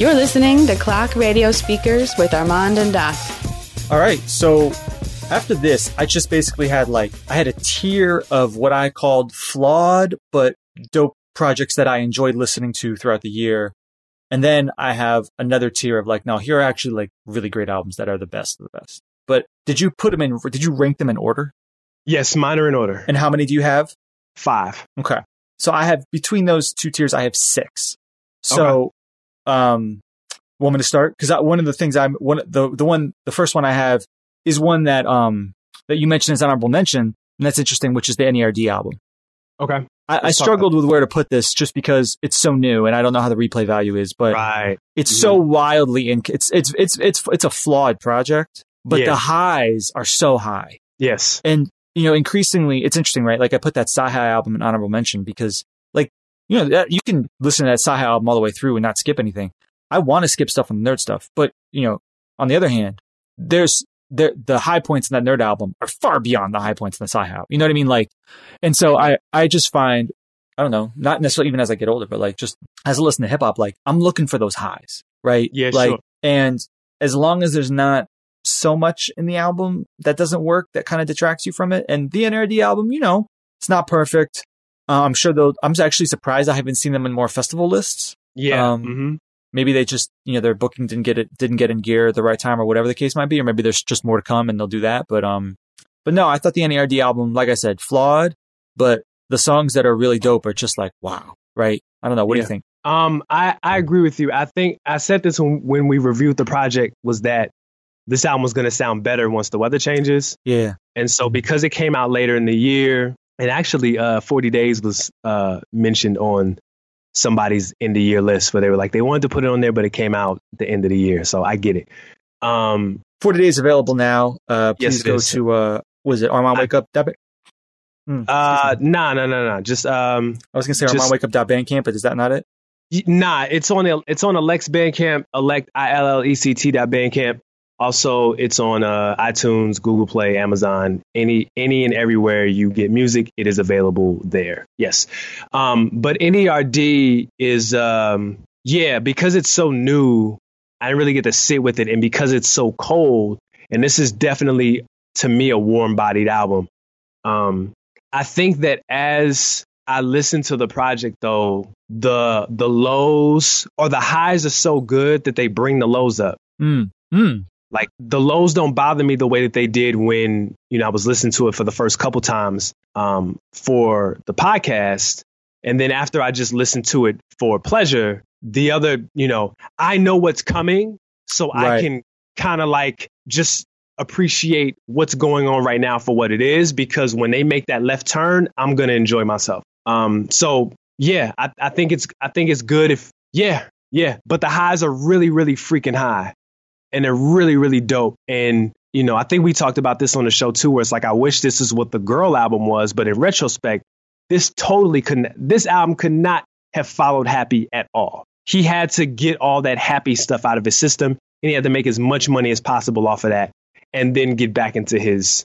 You're listening to Clock Radio Speakers with Armand and Doc. All right, so after this, I just basically had like I had a tier of what I called flawed but dope projects that I enjoyed listening to throughout the year. And then I have another tier of like, now here are actually like really great albums that are the best of the best. But did you put them in, did you rank them in order? Yes, mine are in order. And how many do you have? Five. Okay. So I have between those two tiers, I have six. So, um, want me to start? Cause I, one of the things I'm one, the, the one, the first one I have is one that, um, that you mentioned as honorable mention. And that's interesting, which is the NERD album. Okay. I, I struggled with where to put this just because it's so new and I don't know how the replay value is, but Right. it's so wildly in it's it's it's it's it's a flawed project, but Yeah. the highs are so high. Yes. And you know, increasingly it's interesting, right? Like I put that CyHi album in honorable mention because you know, that, you can listen to that CyHi album all the way through and not skip anything. I want to skip stuff on the nerd stuff, but you know, on the other hand, there's there the high points in that nerd album are far beyond the high points in the album. You know what I mean? Like, and so I I just find I don't know, not necessarily even as I get older, but like just as I listen to hip hop, like I'm looking for those highs, right? Yeah, like, sure. And as long as there's not so much in the album that doesn't work, that kind of detracts you from it. And the NERD album, you know, it's not perfect. Uh, I'm sure though. I'm actually surprised I haven't seen them in more festival lists. Yeah. Um, hmm Maybe they just, you know, their booking didn't get it, didn't get in gear at the right time or whatever the case might be. Or maybe there's just more to come and they'll do that. But, um, but no, I thought the NERD album, like I said, flawed, but the songs that are really dope are just like, wow, right? I don't know. What do you think? Um, I, I agree with you. I think I said this when, when we reviewed the project was that this album was going to sound better once the weather changes. Yeah. And so because it came out later in the year, and actually uh, 40 Days was uh, mentioned on somebody's end of year list where they were like, they wanted to put it on there, but it came out at the end of the year. So I get it. Um, 40 days available now. Uh, please it go is. to, uh, was it Armand Wake Up? Hmm, uh, nah, nah, nah, nah. Just, um, I was gonna say just- Armand Wake Up Bandcamp, but is that not it? Nah, it's on it's on Alex Bandcamp, Illect I L L E C T dot Bandcamp. Also, it's on uh, iTunes, Google Play, Amazon, any any and everywhere you get music, it is available there. Yes, um, but NERD is um, yeah because it's so new. I didn't really get to sit with it, and because it's so cold, and this is definitely to me a warm bodied album. Um, I think that as I listen to the project though, the the lows or the highs are so good that they bring the lows up. Mm. Mm. Like the lows don't bother me the way that they did when, you know, I was listening to it for the first couple times um, for the podcast. And then after I just listened to it for pleasure, the other, you know, I know what's coming. So I can kind of like just appreciate what's going on right now for what it is because when they make that left turn, I'm gonna enjoy myself. Um, so yeah, I, I think it's I think it's good if yeah, yeah. But the highs are really, really freaking high. And they're really, really dope. And you know, I think we talked about this on the show too, where it's like I wish this is what the girl album was, but in retrospect, this totally couldn't this album could not have followed happy at all. He had to get all that happy stuff out of his system and he had to make as much money as possible off of that and then get back into his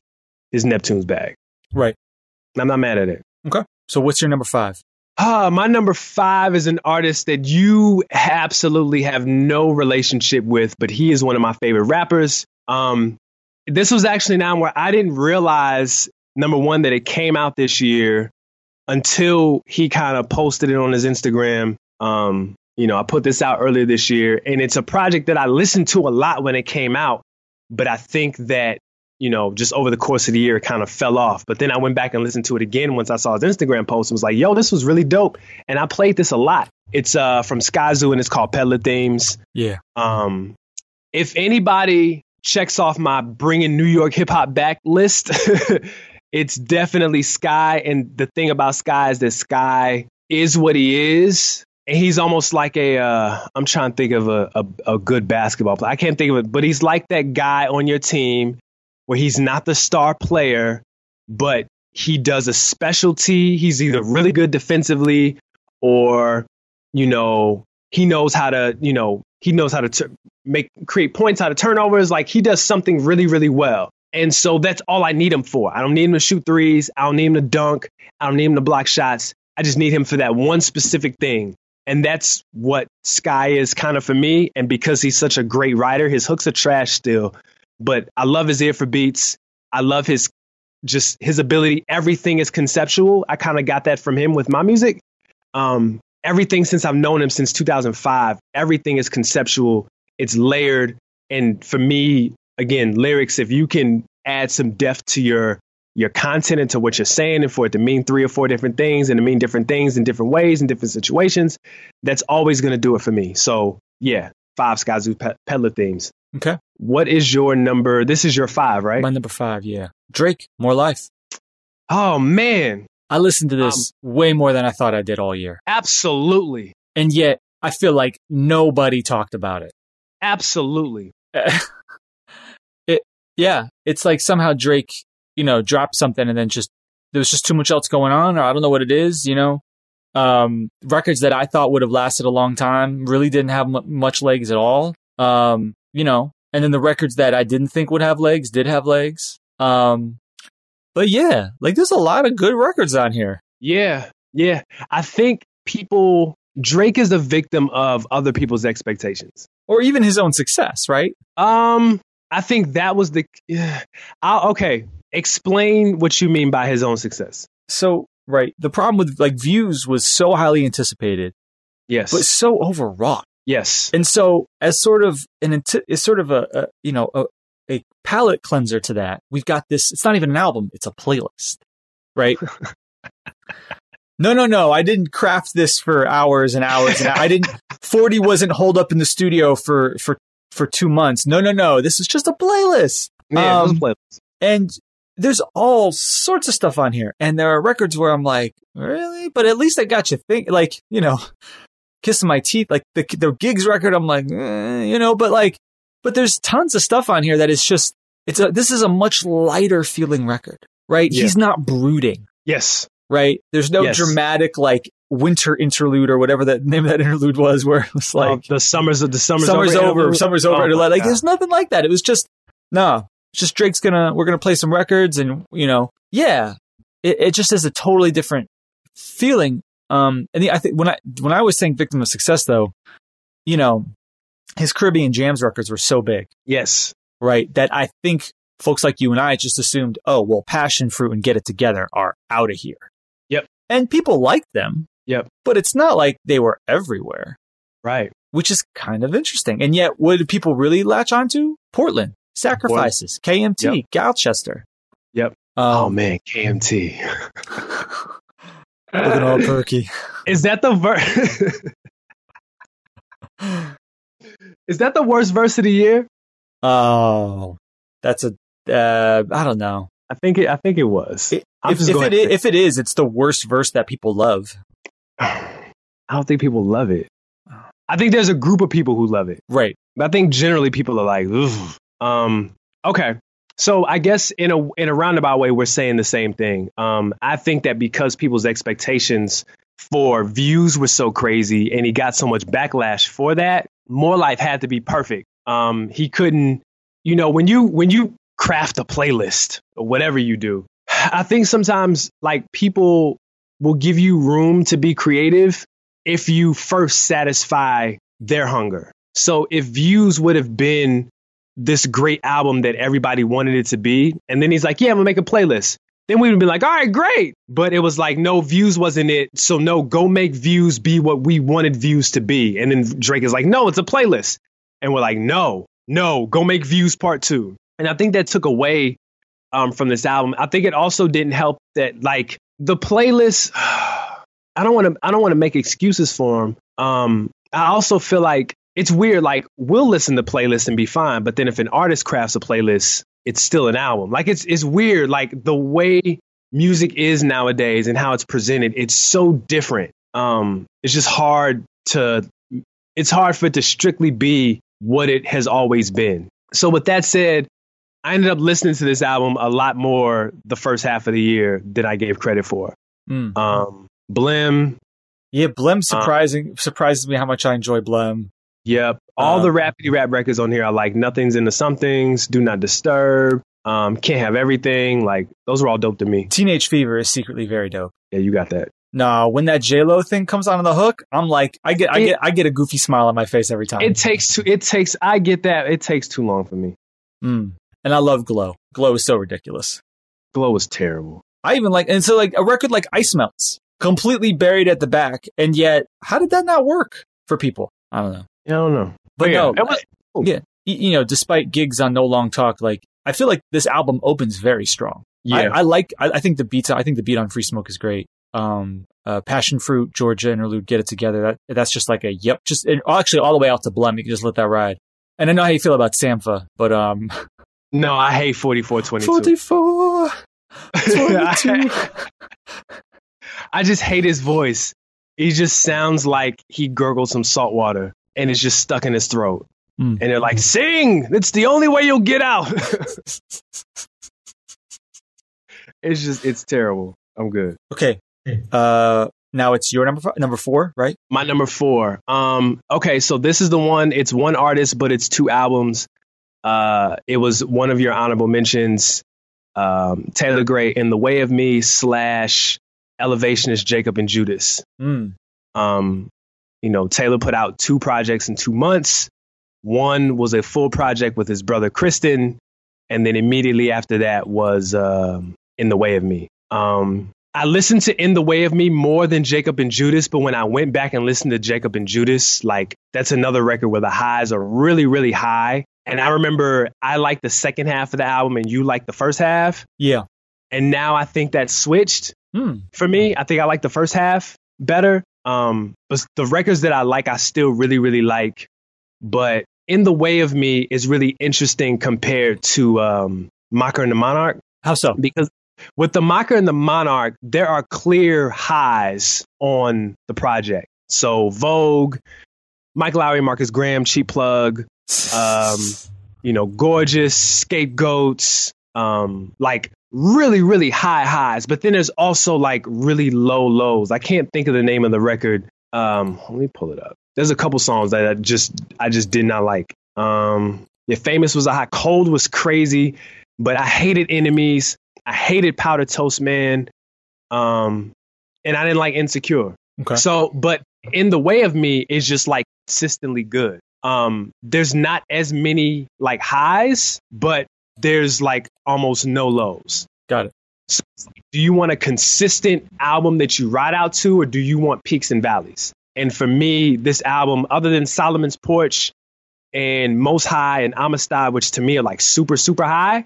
his Neptune's bag. Right. I'm not mad at it. Okay. So what's your number five? Ah, my number five is an artist that you absolutely have no relationship with, but he is one of my favorite rappers. Um, this was actually now where I didn't realize number one that it came out this year until he kind of posted it on his Instagram. Um, you know, I put this out earlier this year, and it's a project that I listened to a lot when it came out, but I think that you know, just over the course of the year, it kind of fell off. But then I went back and listened to it again once I saw his Instagram post and was like, yo, this was really dope. And I played this a lot. It's uh, from Skyzoo and it's called Peddler Themes. Yeah. Um, if anybody checks off my bringing New York hip hop back list, it's definitely Sky. And the thing about Sky is that Sky is what he is. And he's almost like a, uh, I'm trying to think of a, a, a good basketball player. I can't think of it, but he's like that guy on your team where he's not the star player, but he does a specialty. He's either really good defensively or, you know, he knows how to, you know, he knows how to t- make create points out of turnovers. Like he does something really, really well. And so that's all I need him for. I don't need him to shoot threes. I don't need him to dunk. I don't need him to block shots. I just need him for that one specific thing. And that's what Sky is kind of for me. And because he's such a great writer, his hooks are trash still. But I love his ear for beats. I love his just his ability. Everything is conceptual. I kind of got that from him with my music. Um, everything since I've known him since 2005, everything is conceptual. It's layered. And for me, again, lyrics, if you can add some depth to your your content and to what you're saying and for it to mean three or four different things and to mean different things in different ways in different situations, that's always going to do it for me. So yeah, five Skyzoo Pe- Peddler themes. Okay. What is your number? This is your five, right? My number five, yeah. Drake, More Life. Oh man, I listened to this way more than I thought I did all year. absolutely, And yet I feel like nobody talked about it. absolutely. it yeah, it's like somehow Drake, you know, dropped something and then just there was just too much else going on or I don't know what it is, you know. Um records that I thought would have lasted a long time really didn't have m- much legs at all. Um, you know, and then the records that I didn't think would have legs did have legs. Um but yeah, like there's a lot of good records on here. Yeah, yeah. I think people Drake is a victim of other people's expectations. Or even his own success, right? Um, I think that was the. Yeah. I'll, okay, explain what you mean by his own success. So, right, the problem with like views was so highly anticipated, Yes. but so overwrought. Yes. And so, as sort of an it's sort of a, a you know a, a palate cleanser to that, we've got this. It's not even an album; it's a playlist, right? no, no, no! I didn't craft this for hours and hours, and I didn't. Forty wasn't holed up in the studio for for for two months. No, no, no! This is just a playlist, Yeah, it was a Um, playlist. and there's all sorts of stuff on here. And there are records where I'm like, really? But at least I got you think like you know, kissing my teeth. Like the the Giggs record, I'm like, eh, you know, but like, but there's tons of stuff on here that is just it's a this is a much lighter feeling record, right? Yeah. He's not brooding, Yes. right? There's no Yes. dramatic like winter interlude or whatever that name of that interlude was, where it was like Like the summers of the summers, summer's over. over, summer's over. Oh like God. there's nothing like that. It was just no. It's just Drake's gonna we're gonna play some records and you know yeah. It it just is a totally different feeling. Um, and the, I think when I when I was saying victim of success though, you know, his Caribbean Jams records were so big, Yes. right? That I think folks like you and I just assumed, oh well, Passion Fruit and Get It Together are out of here. Yep. And people liked them. Yep. But it's not like they were everywhere Right. which is kind of interesting. And yet, what did people really latch onto? Portland, Sacrifices, KMT, Gyalchester. Yep. Um, oh man, KMT. looking all perky. Is that the verse? Is that the worst verse of the year? Oh, that's a. Uh, I don't know. I think it. I think it was. It- if, if it is, if it is, it's the worst verse that people love. I don't think people love it. I think there's a group of people who love it. Right. But I think generally people are like, Ugh. um, okay. So I guess in a in a roundabout way, we're saying the same thing. Um, I think that because people's expectations for views were so crazy, and he got so much backlash for that, More Life had to be perfect. Um, he couldn't, you know, when you when you craft a playlist or whatever you do, I think sometimes like people will give you room to be creative if you first satisfy their hunger. So if views would have been this great album that everybody wanted it to be, and then he's like, "Yeah, I'm gonna make a playlist," then we would be like, "All right, great." But it was like, no, views wasn't it. So no, go make views be what we wanted views to be. And then Drake is like, "No, it's a playlist," and we're like, "No, no, go make views part two. And I think that took away um, from this album. I think it also didn't help that like the playlist. I don't want to. I don't want to make excuses for him. Um, I also feel like it's weird. Like we'll listen to playlists and be fine, but then if an artist crafts a playlist, it's still an album. Like it's it's weird. Like the way music is nowadays and how it's presented, it's so different. Um, it's just hard to. It's hard for it to strictly be what it has always been. So with that said, I ended up listening to this album a lot more the first half of the year than I gave credit for. Mm. Um, Blem, Yeah, Blem surprising surprises me how much I enjoy Blem. Yep. All Um, the rapidy rap records on here I like Nothing's into Somethings, Do Not Disturb, um, Can't Have Everything. Like those are all dope to me. Teenage Fever is secretly very dope. Yeah, you got that. No, when that J Lo thing comes on the hook, I'm like, I get, I It- get, I get a goofy smile on my face every time. It takes too. It takes. I get that. It takes too long for me. Mm. And I love Glow. Glow is so ridiculous. Glow was terrible. I even like, and so like a record like Ice Melts, completely buried at the back, and yet how did that not work for people? I don't know. I don't know. But yeah, no, it was- yeah, you know, despite Giggs on No Long Talk, like I feel like this album opens very strong. I, Yeah. I like. I, I think the beats. I think the beat on Free Smoke is great. Um, uh, Passion Fruit, Georgia interlude, get it together. That that's just like a yep. Just and actually all the way out to Blem. You can just let that ride. And I know how you feel about Sampha, but um, no, I hate forty four twenty two. forty four. 22. I just hate his voice. He just sounds like he gurgled some salt water and it's just stuck in his throat. Mm. And they're like, "Sing! It's the only way you'll get out." it's just, it's terrible. I'm good. Okay. Uh, now it's your number five, number four, right? My number four. Um, okay, so this is the one. It's one artist, but it's two albums. Uh, it was one of your honorable mentions. Um, Taylor Gray in the Way of Me slash Elevationist Jacob and Judas. Mm. Um, you know, Taylor put out two projects in two months. One was a full project with his brother Kristen, and then immediately after that was um, In the Way of Me. Um, I listened to In the Way of Me more than Jacob and Judas, but when I went back and listened to Jacob and Judas, like that's another record where the highs are really, really high. And I remember I liked the second half of the album and you liked the first half. Yeah. And now I think that switched Mm. for me. I think I like the first half better. Um, but the records that I like, I still really, really like. But In the Way of Me is really interesting compared to um, Mocker and the Monarch How so? because with the Mocker and the Monarch, there are clear highs on the project. So Vogue, Mike Lowry, Marcus Graham, Cheap Plug, um, you know, gorgeous scapegoats, um, like really, really high highs. But then there's also like really low lows. I can't think of the name of the record. Um, let me pull it up. There's a couple songs that I just I just did not like. Um, yeah, famous was a high. Cold was crazy, but I hated enemies. I hated Powder Toast Man. Um, and I didn't like Insecure. okay. So, but in the way of me is just like consistently good. Um, there's not as many like highs, but there's like almost no lows. Got it. So, do you want a consistent album that you ride out to, or do you want peaks and valleys? And for me, this album, other than Solomon's Porch and Most High and Amistad, which to me are like super, super high,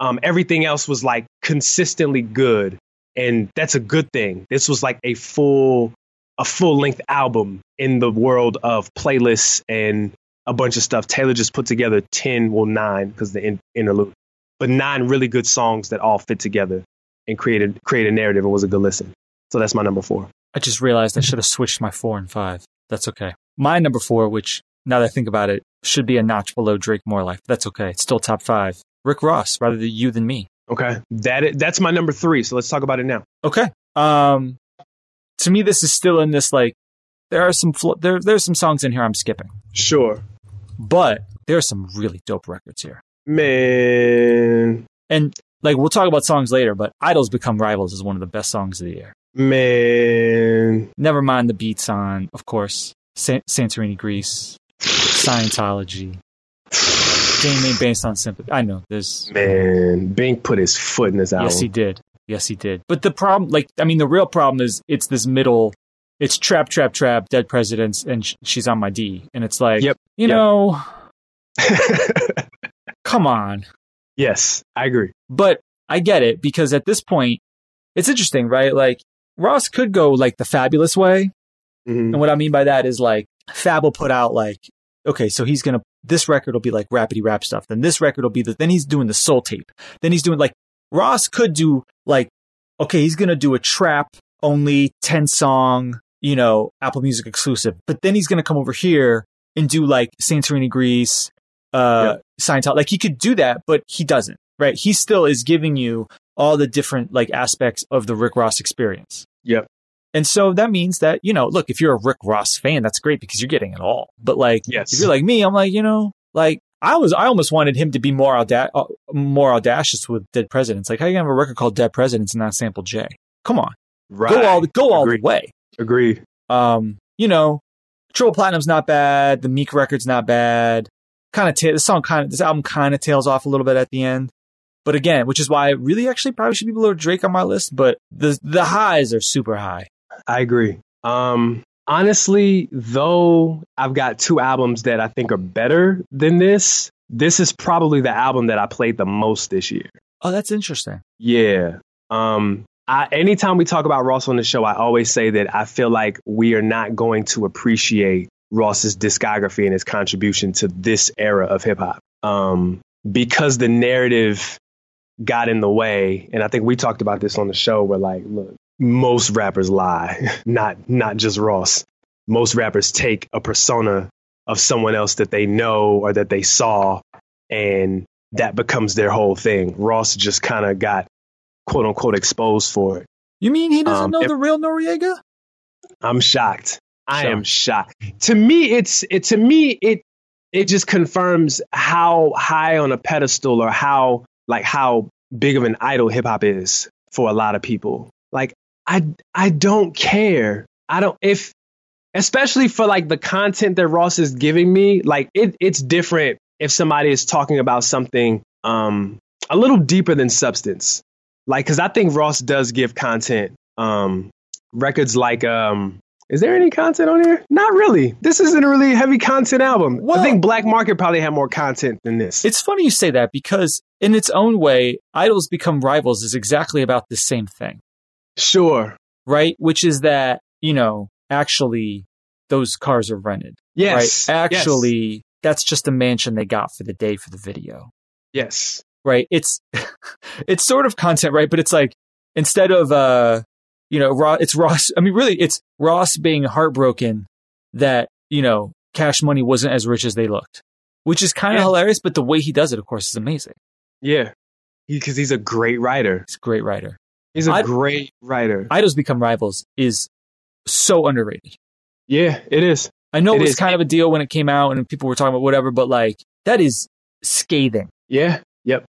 um, everything else was like consistently good. And that's a good thing. This was like a full, a full length album in the world of playlists and a bunch of stuff. Taylor just put together 10, well, nine, because the in- interlude, but nine really good songs that all fit together and created, create a narrative and was a good listen. So that's my number four. I just realized I should have switched my four and five. That's okay. My number four, which now that I think about it, should be a notch below Drake More Life. That's okay. It's still top five. Rick Ross, rather than you than me. Okay. That that's my number three. So let's talk about it now. Okay. Um, to me, this is still in this like there are some fl- there there's some songs in here I'm skipping, Sure. But there are some really dope records here. Man. And like we'll talk about songs later, but Idols Become Rivals is one of the best songs of the year. Man. Never mind the beats on, of course, San- Santorini, Greece, Scientology, game made based on sympathy. I know there's Man. Bink put his foot in his album. yes he did, yes he did. But the problem, like I mean, the real problem is it's this middle. It's trap, trap, trap, dead presidents, and sh- she's on my D, and it's like, Yep, you yep. know, come on. yes, I agree. But I get it because at this point, it's interesting, right? Like Ross could go like the fabulous way, Mhm. And what I mean by that is like Fab will put out like, okay, so he's gonna this record will be like rapidy rap stuff. Then this record will be the then he's doing the soul tape. Then he's doing like Ross could do like, okay, he's gonna do a trap only ten song, you know, Apple Music exclusive. But then he's gonna come over here and do like Santorini Greece, uh Scientology. Like he could do that, but he doesn't. Right? He still is giving you all the different like aspects of the Rick Ross experience. Yep. And so that means that, you know, look, if you're a Rick Ross fan, that's great because you're getting it all. But like, Yes. if you're like me, I'm like, you know, like I was, I almost wanted him to be more auda- uh, more audacious with Dead Presidents. Like, how you gonna have a record called Dead Presidents and not sample J? Come on. Right. Go all go all Agreed. the way. Agreed. Um, you know, Triple Platinum's not bad. The Meek record's not bad. Kind of, ta- the song kind of, this album kind of tails off a little bit at the end. But again, which is why I really actually probably should be below Drake on my list. But the the highs are super high. I agree. Um, honestly, though, I've got two albums that I think are better than this. This is probably the album that I played the most this year. Oh, that's interesting. Yeah. Um, I, anytime we talk about Ross on the show, I always say that I feel like we are not going to appreciate Ross's discography and his contribution to this era of hip hop. Um, because the narrative got in the way, and I think we talked about this on the show where like, look, most rappers lie, not not just Ross. Most rappers take a persona of someone else that they know or that they saw, and that becomes their whole thing. Ross just kind of got quote unquote exposed for it. You mean he doesn't Um, know if- the real Noriega? I'm shocked. I am shocked. To me, it's it to me it it just confirms how high on a pedestal or how like how big of an idol hip hop is for a lot of people. Like I I don't care. I don't if especially for like the content that Ross is giving me, like it it's different if somebody is talking about something um a little deeper than substance. Like cuz I think Ross does give content um records like um is there any content on here? Not really. This isn't a really heavy content album. Well- I think Black Market probably had more content than this. It's funny you say that because in its own way, Idols Become Rivals is exactly about the same thing, sure. right? Which is that, you know, actually those cars are rented, Yes. right? Actually, that's just a mansion they got for the day for the video. Yes. Right? It's it's sort of content, right? But it's like instead of uh, you know, Ross, it's Ross. I mean, really, it's Ross being heartbroken that you know Cash Money wasn't as rich as they looked, which is kind of Yeah. hilarious. But the way he does it, of course, is amazing. Yeah. Because he's a great writer. He's a great writer. He's a I- great writer. Idols Become Rivals is so underrated. yeah, it is. I know it, It was is. kind of a deal when it came out and people were talking about whatever, but like that is scathing. Yeah. Yep.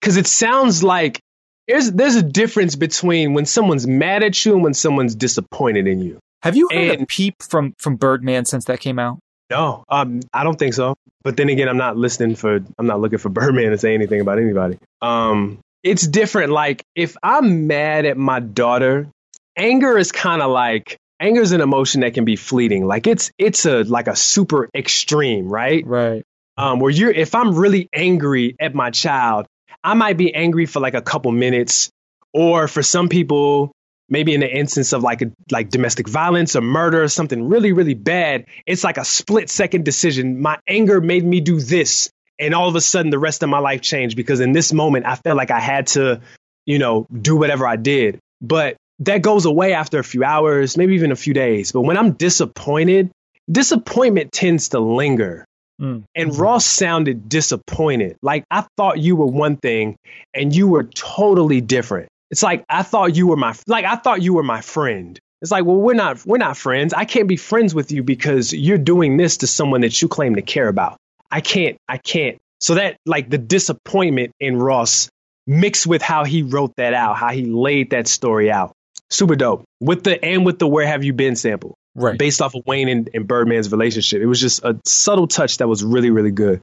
Because it sounds like there's there's a difference between when someone's mad at you and when someone's disappointed in you. Have you heard a peep from from Birdman since that came out? No, um, I don't think so. But then again, I'm not listening for. I'm not looking for Birdman to say anything about anybody. Um, it's different. Like if I'm mad at my daughter, anger is kind of like anger is an emotion that can be fleeting. Like it's it's a like a super extreme, right? Right. um, where you're if i'm really angry at my child i might be angry for like a couple minutes or for some people maybe in the instance of like a, like domestic violence or murder or something really really bad it's like a split second decision. My anger made me do this and all of a sudden the rest of my life changed because in this moment i felt like i had to you know do whatever i did. But that goes away after a few hours maybe even a few days. But when i'm disappointed disappointment tends to linger Mm. and Ross sounded disappointed. Like I thought you were one thing and you were totally different. It's like I thought you were my like I thought you were my friend. It's like, well, we're not we're not friends. I can't be friends with you because you're doing this to someone that you claim to care about. I can't I can't. So that like the disappointment in Ross mixed with how he wrote that out, how he laid that story out. Super dope. With the and with the where have you been sample Right. based off of Wayne and, and Birdman's relationship. It was just a subtle touch that was really, really good.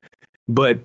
But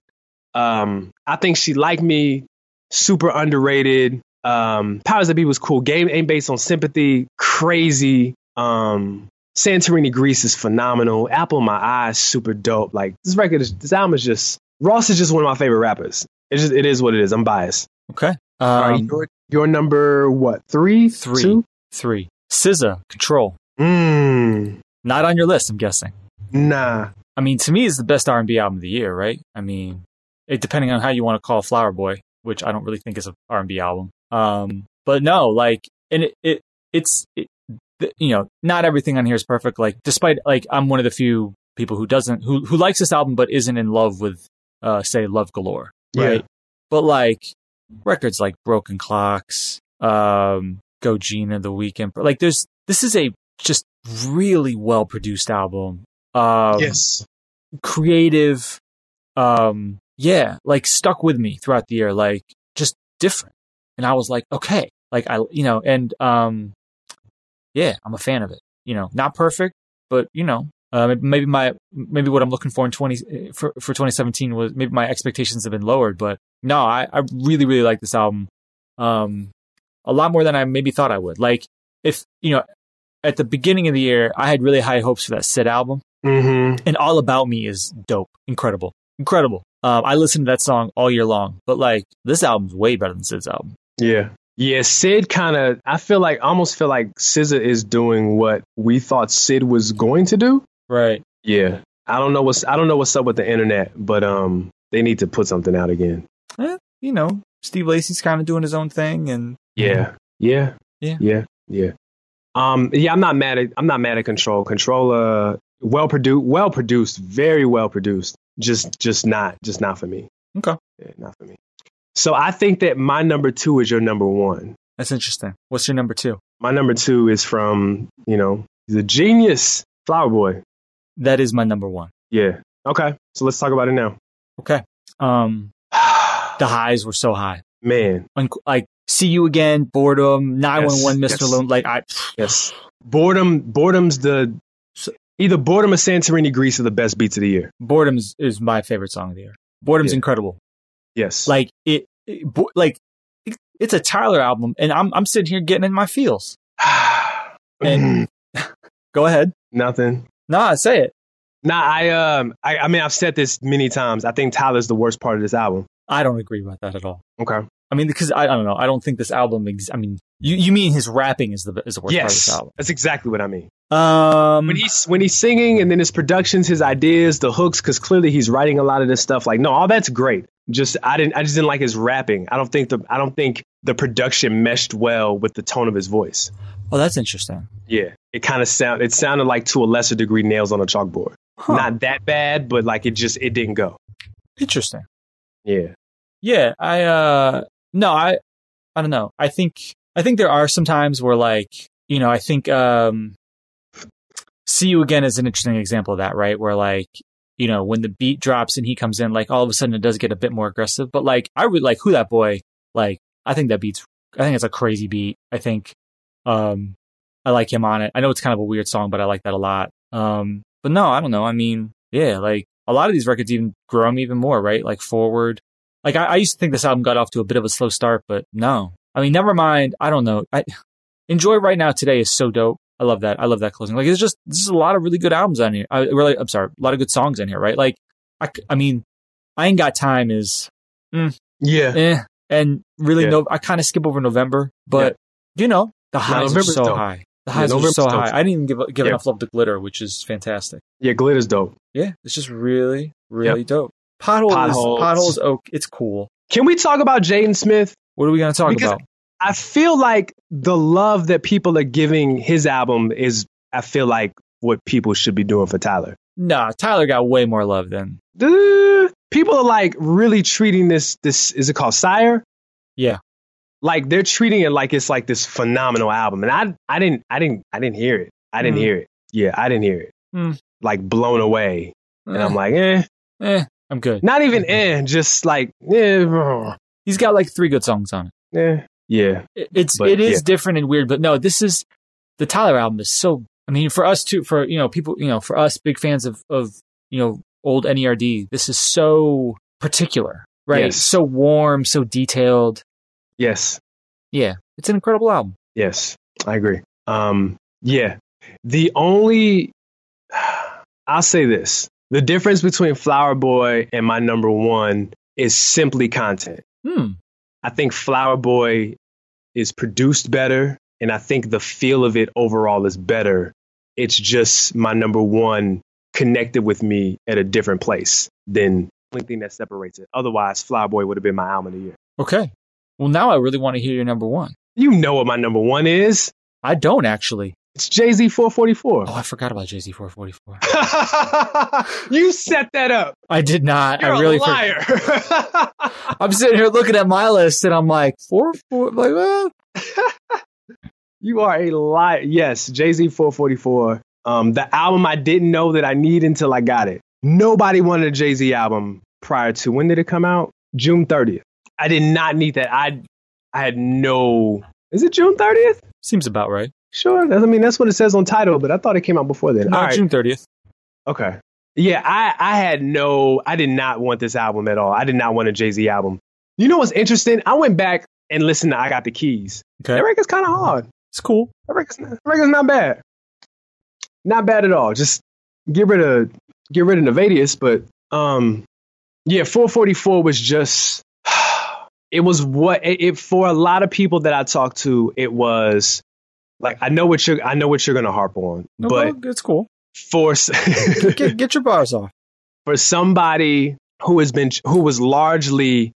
um, I think she liked me, super underrated. Um, Powers That Be was cool. Game ain't based on sympathy, crazy. Um, Santorini Greece is phenomenal. Apple in My Eyes, super dope. Like this record, is, this album is just Ross is just one of my favorite rappers. It just it is what it is. I'm biased. Okay. All right, Um, your, your number what? Three, Three. Two? Three. SZA, Control. Mm, Not on your list, I'm guessing. nah. I mean, to me, it's the best R&B album of the year, right? I mean, it, depending on how you want to call Flower Boy, which I don't really think is an R&B album. Um, but no, like, and it, it it's, it, the, you know, not everything on here is perfect. Like, despite, like, I'm one of the few people who doesn't, who, who likes this album, but isn't in love with, uh, say, Love Galore, right? Yeah. But like, records like Broken Clocks, um, Go Gina, The Weekend, like, there's, this is a just really well produced album. Um, yes. creative um yeah like stuck with me throughout the year like just different and i was like okay like i you know and um yeah, I'm a fan of it. You know, not perfect, but you know, uh, maybe my maybe what I'm looking for in 20 for for 2017 was maybe my expectations have been lowered, but no, I I really really like this album, um, a lot more than I maybe thought I would. Like if you know, at the beginning of the year, I had really high hopes for that Syd album, Mm-hmm. and All About Me is dope, incredible, incredible. Um, I listened to that song all year long, but like this album's way better than Syd's album. Yeah. Yeah, Syd kind of. I feel like almost feel like SZA is doing what we thought Syd was going to do. Right. Yeah, I don't know what's I don't know what's up with the internet, but um, they need to put something out again. Eh, you know, Steve Lacy's kind of doing his own thing, and Yeah, yeah, Yeah. yeah, yeah. Um, yeah, I'm not mad at I'm not mad at Control. Control, uh, well produced, well produced, very well produced. Just, just not, just not for me. okay, Yeah, not for me. So I think that my number two is your number one. that's interesting. What's your number two? My number two is from you know he's a genius, Flower Boy. That is my number one. Yeah. Okay. So let's talk about it now. Okay. Um, the highs were so high. Man, Un- like see you again, boredom, nine one one, Yes, Mister yes. Lone. Like I, yes. Boredom, boredom's the either boredom or Santorini Greece are the best beats of the year. boredom is, my favorite song of the year. Boredom's Yeah. incredible. Yes. Like it, it bo- like it- it's a Tyler album, and I'm I'm sitting here getting in my feels. And- Go ahead. nothing. Nah, say it. Nah, I um, I, I mean, I've said this many times. I think Tyler's the worst part of this album. I don't agree with that at all. Okay. I mean, because I, I don't know. I don't think this album. Ex- I mean, you you mean his rapping is the is the worst part of yes, this album? that's exactly what I mean. Um, When he's when he's singing, and then his productions, his ideas, the hooks, because clearly he's writing a lot of this stuff. Like, no, all that's great. Just I didn't, I just didn't like his rapping. I don't think the, I don't think the production meshed well with the tone of his voice. oh, that's interesting. Yeah, it kind of sound, it sounded like to a lesser degree nails on a chalkboard. Huh. Not that bad, but like it just, it didn't go. Interesting. Yeah. Yeah, I uh no, I I don't know. I think I think there are some times where like, you know, I think um See You Again is an interesting example of that, right? Where like, you know, when the beat drops and he comes in, like all of a sudden it does get a bit more aggressive. But like I would like Who That Boy, like I think that beat's I think it's a crazy beat. I think um I like him on it. I know it's kind of a weird song, but I like that a lot. Um but no, I don't know. I mean, yeah, like a lot of these records even grow me even more, right? Like Forward. Like I, I used to think this album got off to a bit of a slow start, but no. I mean, never mind. I don't know. I enjoy right now today is so dope. I love that. I love that closing. Like it's just this is a lot of really good albums on here. I really, I'm sorry, a lot of good songs in here, right? Like I, I mean, I ain't got time is Yeah. eh, and really Yeah. no. I kind of skip over November, but you know the highs are so dope. high. The Yeah, highs are so dope. high. I didn't even give give Yeah. enough love to glitter, which is fantastic. Yeah. Glitter's dope. Yeah, it's just really, really dope. Pothole Potholes. is potholes. Oh, it's cool. Can we talk about Jaden Smith? What are we gonna talk Because- about? I feel like the love that people are giving his album is, I feel like, what people should be doing for Tyler. Nah, Tyler got way more love than People are like really treating this, this, is it called SYRE? Yeah. Like they're treating it like it's like this phenomenal album. And I, I didn't, I didn't, I didn't hear it. I didn't Mm. hear it. Yeah, I didn't hear it. Mm. Like blown away. And I'm Eh, like, eh, eh, I'm good. not even eh, just like, eh, He's got like three good songs on it. Yeah, Yeah. It- It's But, it is yeah. different and weird, but no, this is the Tyler album is so. I mean, for us too, for you know people, you know, for us big fans of of you know old NERD, this is so particular, right? Yes. So warm, so detailed. Yes. Yeah, it's an incredible album. Yes, I agree. Um, yeah, the only I'll say this: the difference between Flower Boy and my number one is simply content. Hmm. I think Flower Boy is produced better, and I think the feel of it overall is better. It's just my number one connected with me at a different place than the only thing that separates it. Otherwise, Flower Boy would have been my album of the year. Okay. Well, now I really want to hear your number one. You know what my number one is? I don't actually. It's Jay Z 444. Oh, I forgot about Jay Z 444. you set that up. I did not. You're I really a liar. I'm sitting here looking at my list and I'm like, four, four, like, well, you are a liar. Yes, Jay Z 444. Um, the album I didn't know that I need until I got it. Nobody wanted a Jay Z album prior to when did it come out? June 30th. I did not need that. I I had no. Is it June 30th? seems about right. Sure. I mean, that's what it says on title, but I thought it came out before then. No, All right. June 30th. Okay. Yeah, I, I had no, I did not want this album at all. I did not want a Jay Z album. You know what's interesting? I went back and listened to I Got the Keys. Okay. That record's kind of hard. It's cool. That record's, not, that record's not bad. Not bad at all. Just get rid of get rid of Nevadius, but um, yeah, 444 was just it was what it, it for a lot of people that I talked to. It was like I know what you're I know what you're gonna harp on, No, but well, it's cool. for Get, get, get your bars off. for somebody who has been who was largely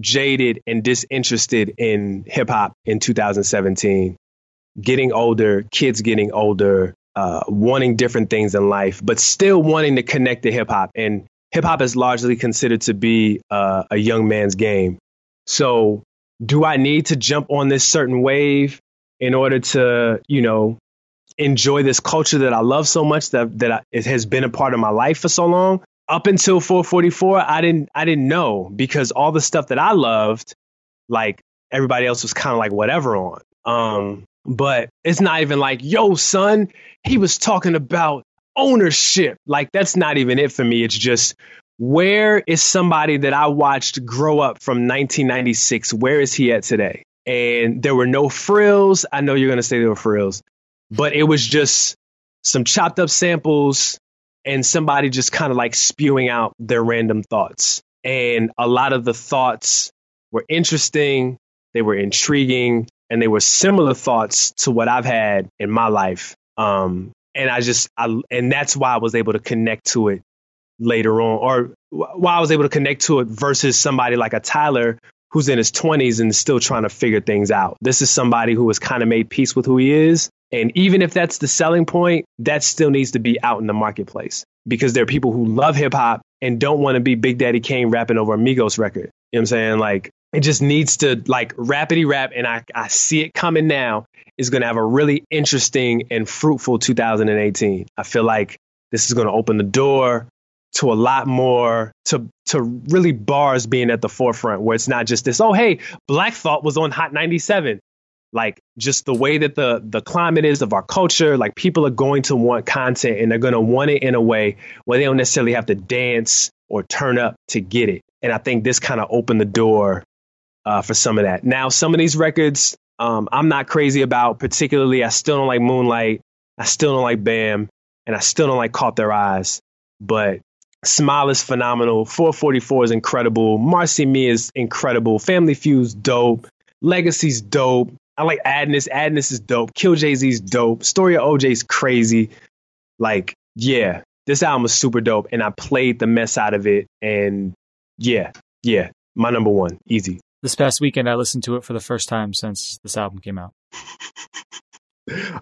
jaded and disinterested in hip hop in 2017, getting older, kids getting older, uh, wanting different things in life, but still wanting to connect to hip hop. And hip hop is largely considered to be uh, a young man's game. So, do I need to jump on this certain wave in order to, you know, enjoy this culture that I love so much that that I, it has been a part of my life for so long? Up until 444, I didn't I didn't know because all the stuff that I loved, like everybody else was kind of like whatever on. Um, but it's not even like, yo, son, he was talking about ownership. Like that's not even it for me. It's just where is somebody that I watched grow up from 1996? Where is he at today? And there were no frills. I know you're gonna say there were frills, but it was just some chopped up samples and somebody just kind of like spewing out their random thoughts. And a lot of the thoughts were interesting, they were intriguing, and they were similar thoughts to what I've had in my life. Um, and I just, I, and that's why I was able to connect to it later on, or why I was able to connect to it versus somebody like a Tyler who's in his 20s and still trying to figure things out. This is somebody who has kind of made peace with who he is. And even if that's the selling point, that still needs to be out in the marketplace because there are people who love hip hop and don't want to be Big Daddy Kane rapping over a Migos record. You know what I'm saying? Like, it just needs to like rapidy rap. And I, I see it coming now is going to have a really interesting and fruitful 2018. I feel like this is going to open the door to a lot more to to really bars being at the forefront where it's not just this oh hey black thought was on hot 97 like just the way that the the climate is of our culture like people are going to want content and they're going to want it in a way where they don't necessarily have to dance or turn up to get it. And i think this kind of opened the door uh, for some of that. Now some of these records um, i'm not crazy about particularly i still don't like moonlight i still don't like bam and i still don't like caught their eyes but Smile is phenomenal. 444 is incredible. Marcy Me is incredible. Family Feud's dope. Legacy's dope. I like Adnis. Adnis is dope. Kill Jay Z's dope. Story of OJ's crazy. Like, yeah, this album is super dope, and I played the mess out of it. And yeah, yeah, my number one, easy. This past weekend, I listened to it for the first time since this album came out.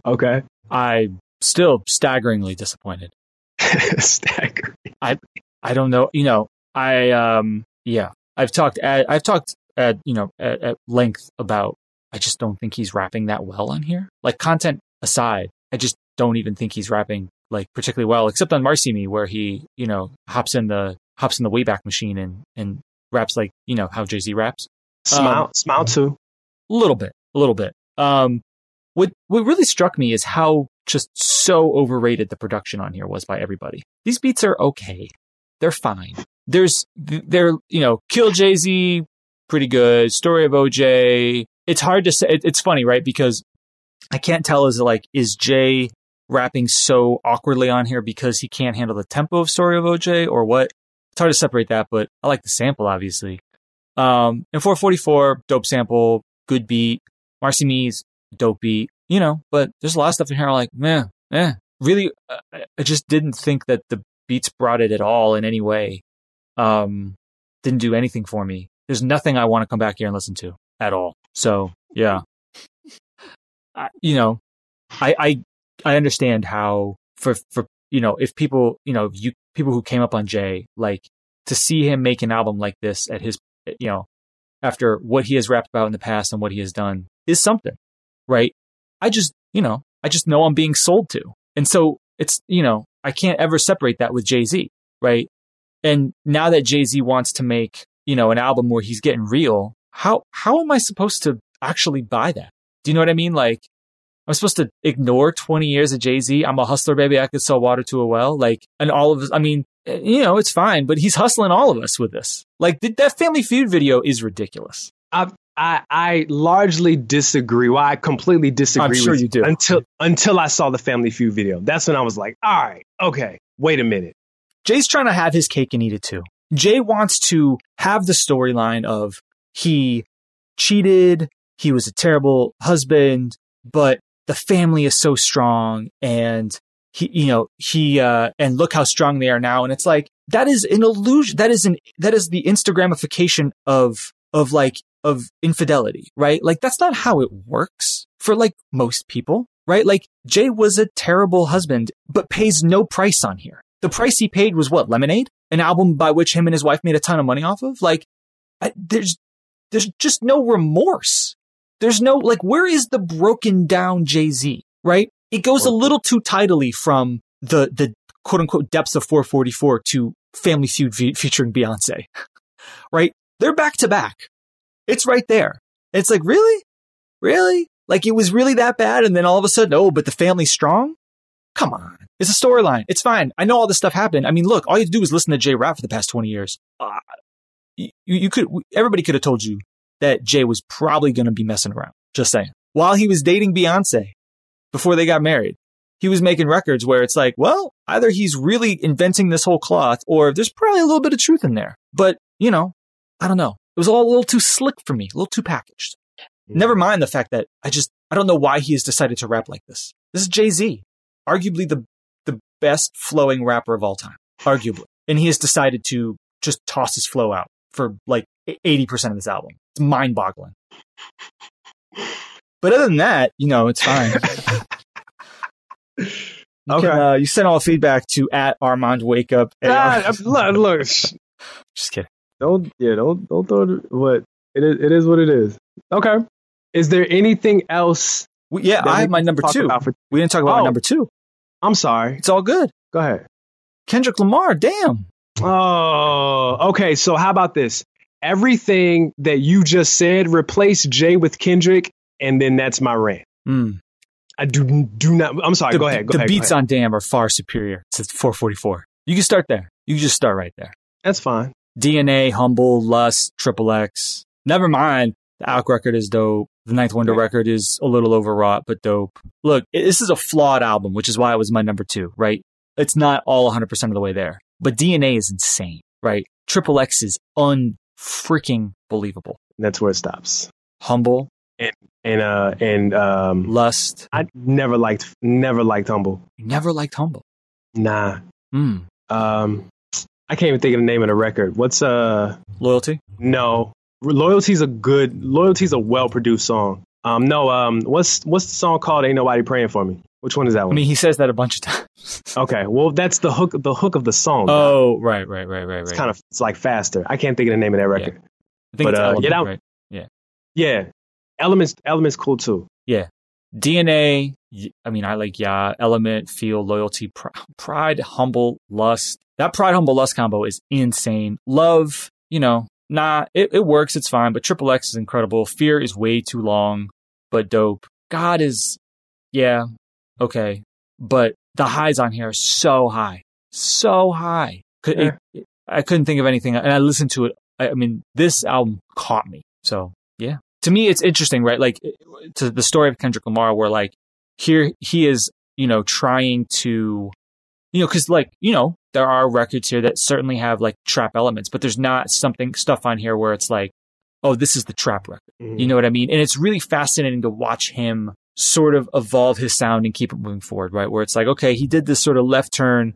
Okay. I still staggeringly disappointed. Staggering. I I don't know. You know, I um yeah, I've talked at, I've talked at you know at, at length about. I just don't think he's rapping that well on here. Like content aside, I just don't even think he's rapping like particularly well, except on Marcy Me, where he you know hops in the hops in the Wayback Machine and and raps like you know how Jay Z raps. Smile, Um, smile too. A little bit, a little bit. Um, what what really struck me is how just so overrated the production on here was by everybody. These beats are okay, they're fine. There's they're you know Kill Jay Z, pretty good. Story of OJ. It's hard to say. It, it's funny, right? Because I can't tell is it like is Jay rapping so awkwardly on here because he can't handle the tempo of Story of OJ or what? It's hard to separate that, but I like the sample obviously. Um, and 444, dope sample, good beat. Marcy Me's dope beat, you know, but there's a lot of stuff in here I'm like, man, eh. Really, uh, I just didn't think that the beats brought it at all in any way. Um, didn't do anything for me. There's nothing I want to come back here and listen to at all. So, yeah. I, you know, I, I, I understand how for, for, you know, if people, you know, you, people who came up on Jay, like to see him make an album like this at his, you know, after what he has rapped about in the past and what he has done is something, right? I just, you know, I just know I'm being sold to. And so it's, you know, I can't ever separate that with Jay Z, right? And now that Jay Z wants to make, you know, an album where he's getting real, how, how am I supposed to actually buy that? Do you know what I mean? Like, I'm supposed to ignore 20 years of Jay Z. I'm a hustler, baby. I could sell water to a well. Like, and all of us, I mean, eh, you know, it's fine, but he's hustling all of us with this. Like, th- that Family Feud video is ridiculous. I, I, I largely disagree. Well, I completely disagree. I'm sure with you do. Until until I saw the Family Feud video, that's when I was like, all right, okay, wait a minute. Jay's trying to have his cake and eat it too. Jay wants to have the storyline of he cheated, he was a terrible husband, but the family is so strong and he, you know, he, uh, and look how strong they are now. And it's like, that is an illusion. That is an, that is the Instagramification of, of like, of infidelity, right? Like that's not how it works for like most people, right? Like Jay was a terrible husband, but pays no price on here. The price he paid was what? Lemonade? An album by which him and his wife made a ton of money off of? Like, I, there's, there's just no remorse. There's no, like, where is the broken down Jay Z, right? It goes a little too tidily from the, the quote unquote depths of 444 to Family Feud fe- featuring Beyonce, right? They're back to back. It's right there. It's like, really? Really? Like it was really that bad. And then all of a sudden, oh, but the family's strong? Come on. It's a storyline. It's fine. I know all this stuff happened. I mean, look, all you have to do is listen to Jay rap for the past 20 years. Uh, you, you could, everybody could have told you that Jay was probably going to be messing around. Just saying. While he was dating Beyonce before they got married, he was making records where it's like, well, either he's really inventing this whole cloth or there's probably a little bit of truth in there. But, you know, I don't know. It was all a little too slick for me, a little too packaged. Never mind the fact that I just, I don't know why he has decided to rap like this. This is Jay Z, arguably the, the best flowing rapper of all time, arguably. And he has decided to just toss his flow out for like 80% of this album. It's mind boggling. But other than that, you know, it's fine. You Okay. can, uh, you send all feedback to at Armand Wake Up. God, look, look, Just kidding. Don't, yeah, don't, don't throw it. What it is, it is what it is. Okay. Is there anything else? We, yeah, I have my number two. for- We didn't talk about my Oh. number two. I'm sorry. It's all good. Go ahead. Kendrick Lamar, damn. Oh, okay. So how about this? Everything that you just said, replace Jay with Kendrick, and then that's my rant. Mm. I do do not. I'm sorry. The, go ahead. Go the ahead. beats on Damn are far superior to 444. You can start there. You can just start right there. That's fine. DNA, Humble, Lust, Triple X. Never mind. The Alk record is dope. The Ninth Wonder record is a little overwrought, but dope. Look, this is a flawed album, which is why it was my number two, right? It's not all 100% of the way there, but DNA is insane, right? Triple X is unfreaking believable. That's where it stops. Humble, And uh and um, Lust. I never liked never liked Humble. You never liked Humble. Nah. Mm. Um, I can't even think of the name of the record. What's uh? Loyalty. No, loyalty's a good. Loyalty's a well produced song. Um, no. Um, what's what's the song called? Ain't nobody praying for me. Which one is that one? I mean, he says that a bunch of times. okay, well that's the hook. The hook of the song. oh, right, right, right, right, right. it's kind of it's like faster. I can't think of the name of that record. I think but, it's uh, Element, yeah, that- right? Yeah, elements. Elements cool too. Yeah. DNA. I mean, I like yeah, element, feel, loyalty, pr- pride, humble, lust. That pride, humble, lust combo is insane. Love, you know, nah, it, it works. It's fine. But Triple X is incredible. Fear is way too long, but dope. God is, yeah, okay. But the highs on here are so high, so high. Could, it- I couldn't think of anything. And I listened to it. I, I mean, this album caught me. So yeah, to me, it's interesting, right? Like to the story of Kendrick Lamar, where like here he is, you know, trying to, you know, because like you know there are records here that certainly have like trap elements, but there's not something stuff on here where it's like, oh, this is the trap record. You know what I mean? And it's really fascinating to watch him sort of evolve his sound and keep it moving forward, right? Where it's like, okay, he did this sort of left turn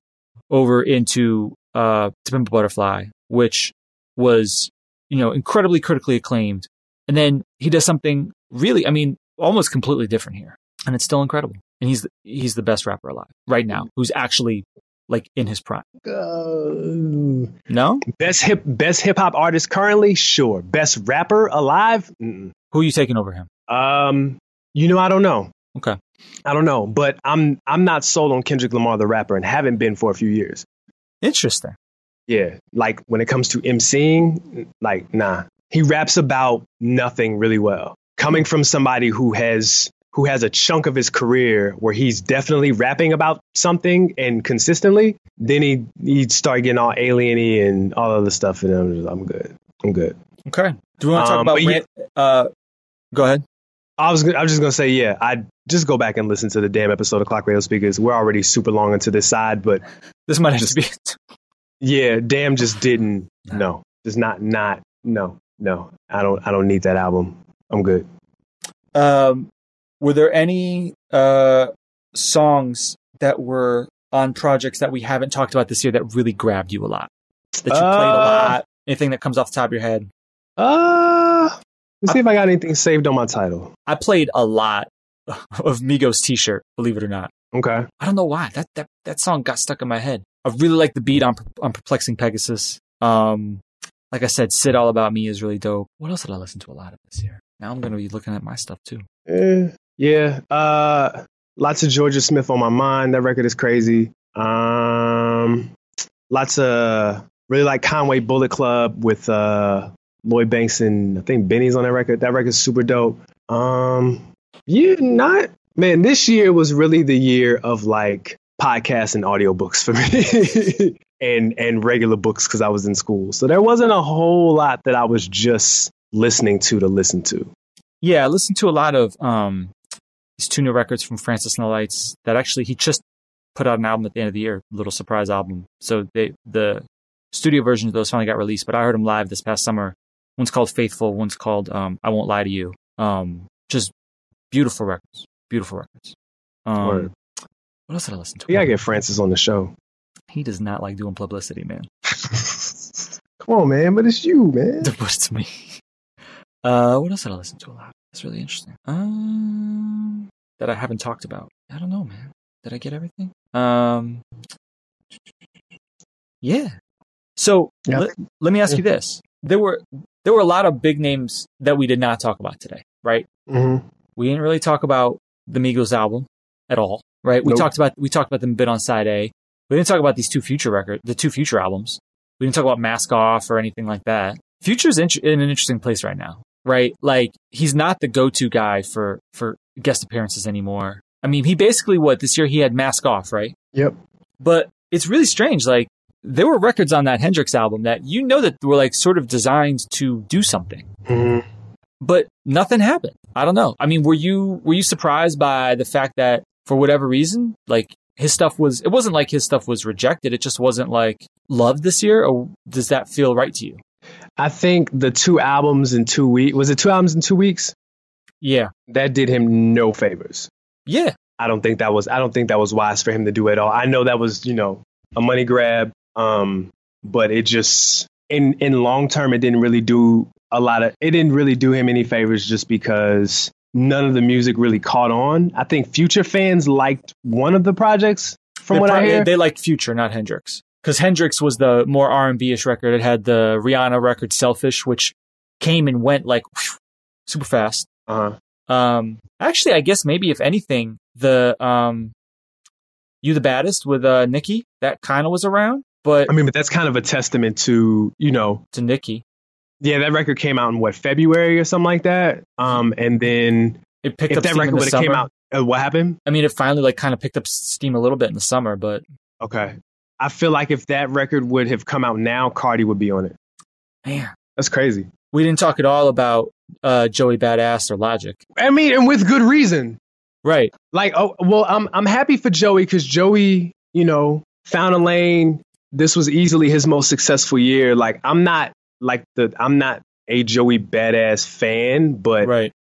over into uh To Pimp a Butterfly, which was, you know, incredibly critically acclaimed. And then he does something really, I mean, almost completely different here. And it's still incredible. And he's he's the best rapper alive right now, who's actually like in his prime. Uh, No? best hip best hip hop artist currently, sure. Best rapper alive, Mm-mm. Who are you taking over him? um, you know I don't know. Okay. I don't know, but I'm I'm not sold on Kendrick Lamar the rapper and haven't been for a few years. Interesting. Yeah, like when it comes to emceeing, like nah, he raps about nothing really well. Coming from somebody who has who has a chunk of his career where he's definitely rapping about something and consistently, then he he'd start getting all alieny and all other stuff, and I'm, just, I'm good. I'm good. Okay. Do we want to talk Um, about? yeah- uh, go ahead. I was I was just gonna say yeah. I just go back and listen to the damn episode of Clock Radio Speakers. We're already super long into this side, but This might have Just- to be. yeah, damn, just didn't. No, just not not no no. I don't I don't need that album. I'm good. Um, were there any uh songs that were on projects that we haven't talked about this year that really grabbed you a lot? That you played a Uh, lot? Anything that comes off the top of your head? Uh, let's see if I got anything saved on my title. I played a lot of Migos T-shirt. Believe it or not. Okay. I don't know why that that that song got stuck in my head. I really like the beat on on Perplexing Pegasus. Um, like I said, Syd All About Me is really dope. What else did I listen to a lot of this year? Now I'm gonna be looking at my stuff too. Eh, yeah. Uh, lots of Jorja Smith on my mind. That record is crazy. Um, lots of really like Conway Bullet Club with uh Lloyd Banks and I think Benny's on that record. That record's super dope. Um, yeah, not man. This year was really the year of like podcasts and audiobooks for me. And and regular books because I was in school, so there wasn't a whole lot that I was just listening to to listen to. Yeah, I listened to a lot of um these two new records from Francis and the Lights that actually he just put out an album at the end of the year, little surprise album. So they the studio versions of those finally got released, but I heard them live this past summer. One's called Faithful, one's called um I Won't Lie to You. Um just beautiful records. Beautiful records. Um what else did I listen to? We gotta get Francis on the show. He does not like doing publicity, man. Come on, man, but it's you, man. but it's me. Uh, what else did I listen to a lot? That's really interesting. Um, that I haven't talked about. I don't know, man. Did I get everything? Um, yeah. So Yeah. let, let me ask you this: there were there were a lot of big names that we did not talk about today, right? Mm-hmm. We didn't really talk about the Migos album at all, right? We talked about we talked about them a bit on side A. We didn't talk about these two future record, the two future albums. We didn't talk about Mask Off or anything like that. Future's in, in an interesting place right now, right? Like he's not the go-to guy for for guest appearances anymore. I mean, he basically what this year he had Mask Off, right? Yep. But it's really strange. Like there were records on that Hendrix album that you know that were like sort of designed to do something Mm-hmm. but nothing happened. I don't know. I mean, were you were you surprised by the fact that for whatever reason, like his stuff was it wasn't like his stuff was rejected, it just wasn't like loved this year or does that feel right to you? I think the two albums in two weeks was it two albums in two weeks? Yeah. That did him no favors. Yeah. I don't think that was I don't think that was wise for him to do at all. I know that was, you know, a money grab. Um, but it just in in long term it didn't really do a lot of it didn't really do him any favors just because none of the music really caught on. I think future fans liked one of the projects from they what I probably- hear. They liked Future, not Hendrix. Because Hendrix was the more R and B ish record. It had the Rihanna record Selfish, which came and went like whew, super fast. uh-huh. Um, actually, I guess maybe if anything, the um, you the baddest with uh Nicki that kind of was around, but I mean, but that's kind of a testament to, you know, to Nicki. yeah, that record came out in what February or something like that. Um, and then it picked if up that steam record would have came out, uh, what happened? I mean, it finally like kind of picked up steam a little bit in the summer, but Okay, I feel like if that record would have come out now, Cardi would be on it. man, That's crazy. we didn't talk at all about uh Joey Badass or Logic, I mean, and with good reason. right? Like, oh, well, I'm I'm happy for Joey because Joey, you know, found a lane. This was easily his most successful year. Like, I'm not like the I'm not a Joey badass fan, but Right.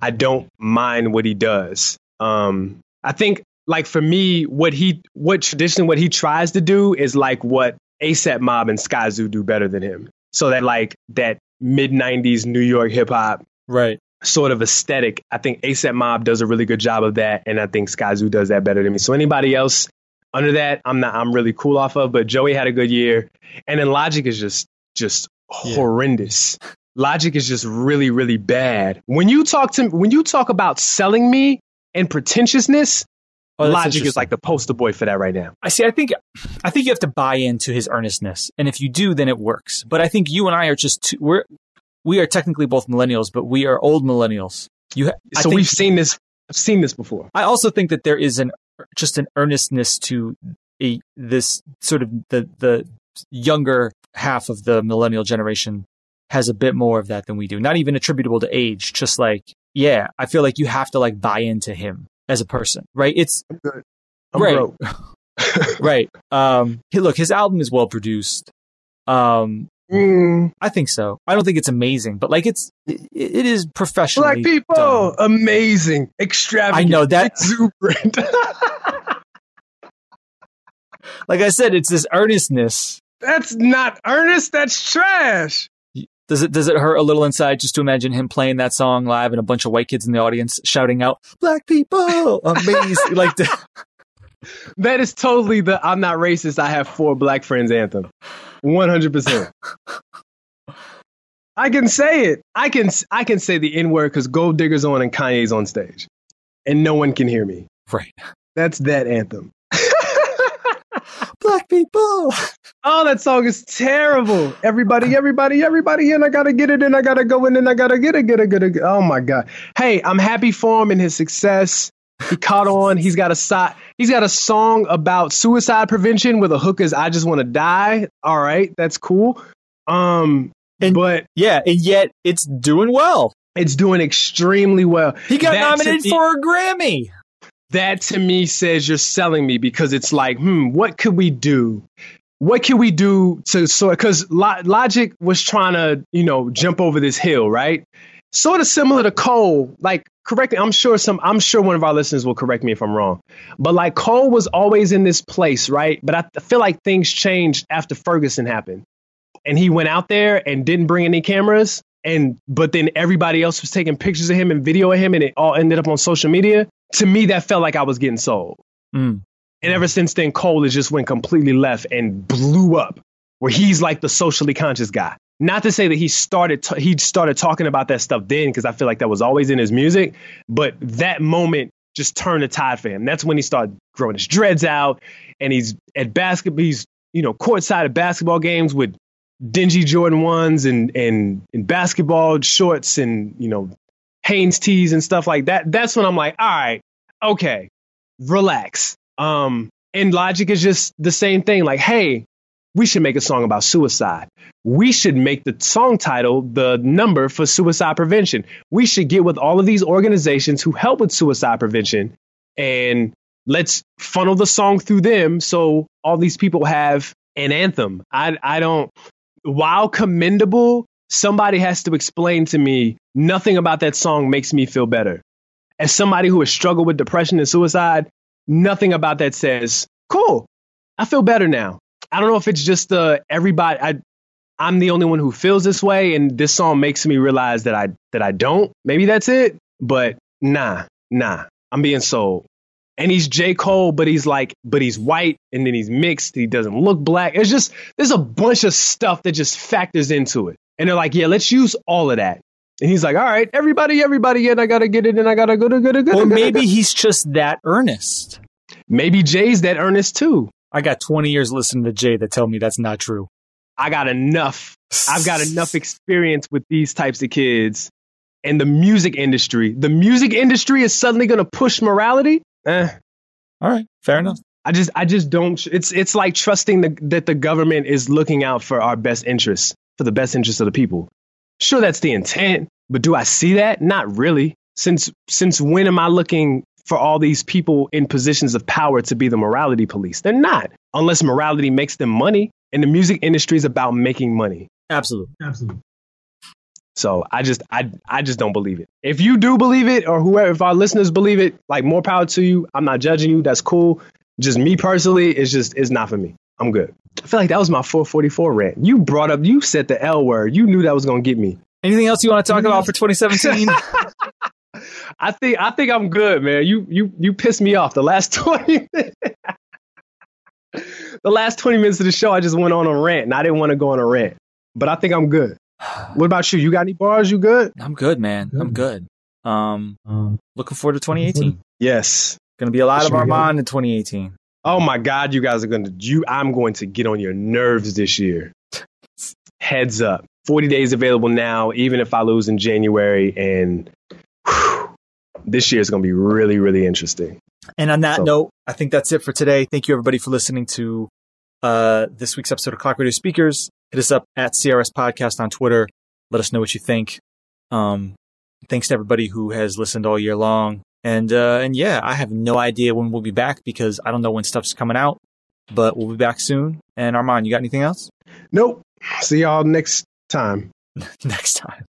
I don't mind what he does. Um, I think like for me, what he what traditionally what he tries to do is like what ASAP Mob and Skyzoo do better than him. So that like that mid '90s New York hip hop Right. sort of aesthetic. I think ASAP Mob does a really good job of that, and I think Skyzoo does that better than me. So anybody else under that, I'm not. I'm really cool off of. But Joey had a good year, and then Logic is just just Yeah. horrendous. Logic is just really really bad. When you talk to when you talk about selling me and pretentiousness, Oh, Logic is like the poster boy for that right now. I see. I think, I think you have to buy into his earnestness, and if you do, then it works. But I think you and I are just too, we're we are technically both millennials, but we are old millennials. You, ha- So think- we've seen this. I've seen this before. I also think that there is an just an earnestness to a this sort of the the younger half of the millennial generation has a bit more of that than we do. Not even attributable to age, just like yeah, I feel like you have to like buy into him as a person, right? It's I'm good. I'm right, broke. right. Um, hey, look, his album is well produced. Um, Mm. I think so. I don't think it's amazing, but like it's it, it is professionally Black people, done. amazing, extravagant. I know that- exuberant. Like I said, it's this earnestness. that's not earnest. That's trash. Does it does it hurt a little inside just to imagine him playing that song live and a bunch of white kids in the audience shouting out "Black people, amazing!" like the, That is totally the I'm not racist. I have four black friends anthem. 100%. I can say it. I can I can say the N word because Gold Digger's on and Kanye's on stage, and no one can hear me. right. That's that anthem. Black people. Oh, that song is terrible. Everybody, everybody, everybody, and I gotta get it, and I gotta go in, and I gotta get it, get it, get it. Oh my god. Hey, I'm happy for him and his success. He caught on. He's got a so- He's got a song about suicide prevention with a hook is "I just want to die." All right, that's cool. Um, And- but Yeah, and yet it's doing well. it's doing extremely well. He got That nominated me- for a Grammy. That to me says you're selling me because it's like, hmm, what could we do? What can we do to sort? Because Logic was trying to, you know, jump over this hill, right? Sort of similar to Cole. Like, correct me. I'm sure some. I'm sure one of our listeners will correct me if I'm wrong. But like Cole was always in this place, right? But I feel like things changed after Ferguson happened, and he went out there and didn't bring any cameras. And but then everybody else was taking pictures of him and video of him, and it all ended up on social media to me that felt like I was getting sold. Mm. And ever since then, Cole has just went completely left and blew up, where he's like the socially conscious guy. Not to say that he started t- he started talking about that stuff then, because I feel like that was always in his music, but that moment just turned the tide for him. That's when he started growing his dreads out, and he's at basketball. He's you know courtside at basketball games with dingy Jordan ones and and and basketball shorts and you know Hanes tees and stuff like that. That's when I'm like, all right, okay, relax. Um, and Logic is just the same thing. Like, hey, we should make a song about suicide. We should make the song title the number for suicide prevention. We should get with all of these organizations who help with suicide prevention and let's funnel the song through them so all these people have an anthem. I I don't while commendable, somebody has to explain to me nothing about that song makes me feel better. As somebody who has struggled with depression and suicide, nothing about that says, cool, I feel better now. I don't know if it's just the everybody I I'm the only one who feels this way and this song makes me realize that I that I don't. Maybe that's it, but nah, nah. I'm being sold. And he's J. Cole, but he's like, but he's white and then he's mixed. He doesn't look black. It's just, there's a bunch of stuff that just factors into it. And they're like, yeah, let's use all of that. And he's like, all right, everybody, everybody, and I gotta get it, and I gotta go to go to go to. Or maybe he's just that earnest. maybe Jay's that earnest too. I got 20 years listening to Jay that tell me that's not true. I got enough. I've got enough experience with these types of kids and the music industry. The music industry is suddenly gonna push morality. Eh, All right, fair enough. I just, I just don't. It's, it's like trusting the, that the government is looking out for our best interests, for the best interests of the people. Sure, that's the intent, but do I see that? Not really. Since, since when am I looking for all these people in positions of power to be the morality police? They're not, unless morality makes them money. And the music industry is about making money. Absolutely. Absolutely. So I just I I just don't believe it. If you do believe it, or whoever, if our listeners believe it, like more power to you. I'm not judging you. That's cool. Just me personally, it's just it's not for me. I'm good. I feel like that was my 444 rant. You brought up, you said the L word. You knew that was gonna get me. Anything else you want to talk about for 2017? I think I think I'm good, man. You you you pissed me off the last 20 minutes. the last 20 minutes of the show, I just went on a rant, and I didn't want to go on a rant. But I think I'm good. What about you? You got any bars? You good? I'm good, man. I'm good. Um, looking forward to 2018. Yes. Going to be a lot of. Armand in 2018. Oh my God, you guys are gonna you I'm going to get on your nerves this year. Heads up. 40 days available now, even if I lose in January and whew, this year is going to be really, really interesting. And on that So- note, I think that's it for today. Thank you everybody for listening to uh, this week's episode of Clock Radio Speakers. Hit us up at CRS Podcast on Twitter. Let us know what you think. Um, thanks to everybody who has listened all year long. And uh, and yeah, I have no idea when we'll be back because I don't know when stuff's coming out, but we'll be back soon. And Armand, you got anything else? Nope. See y'all next time. Next time.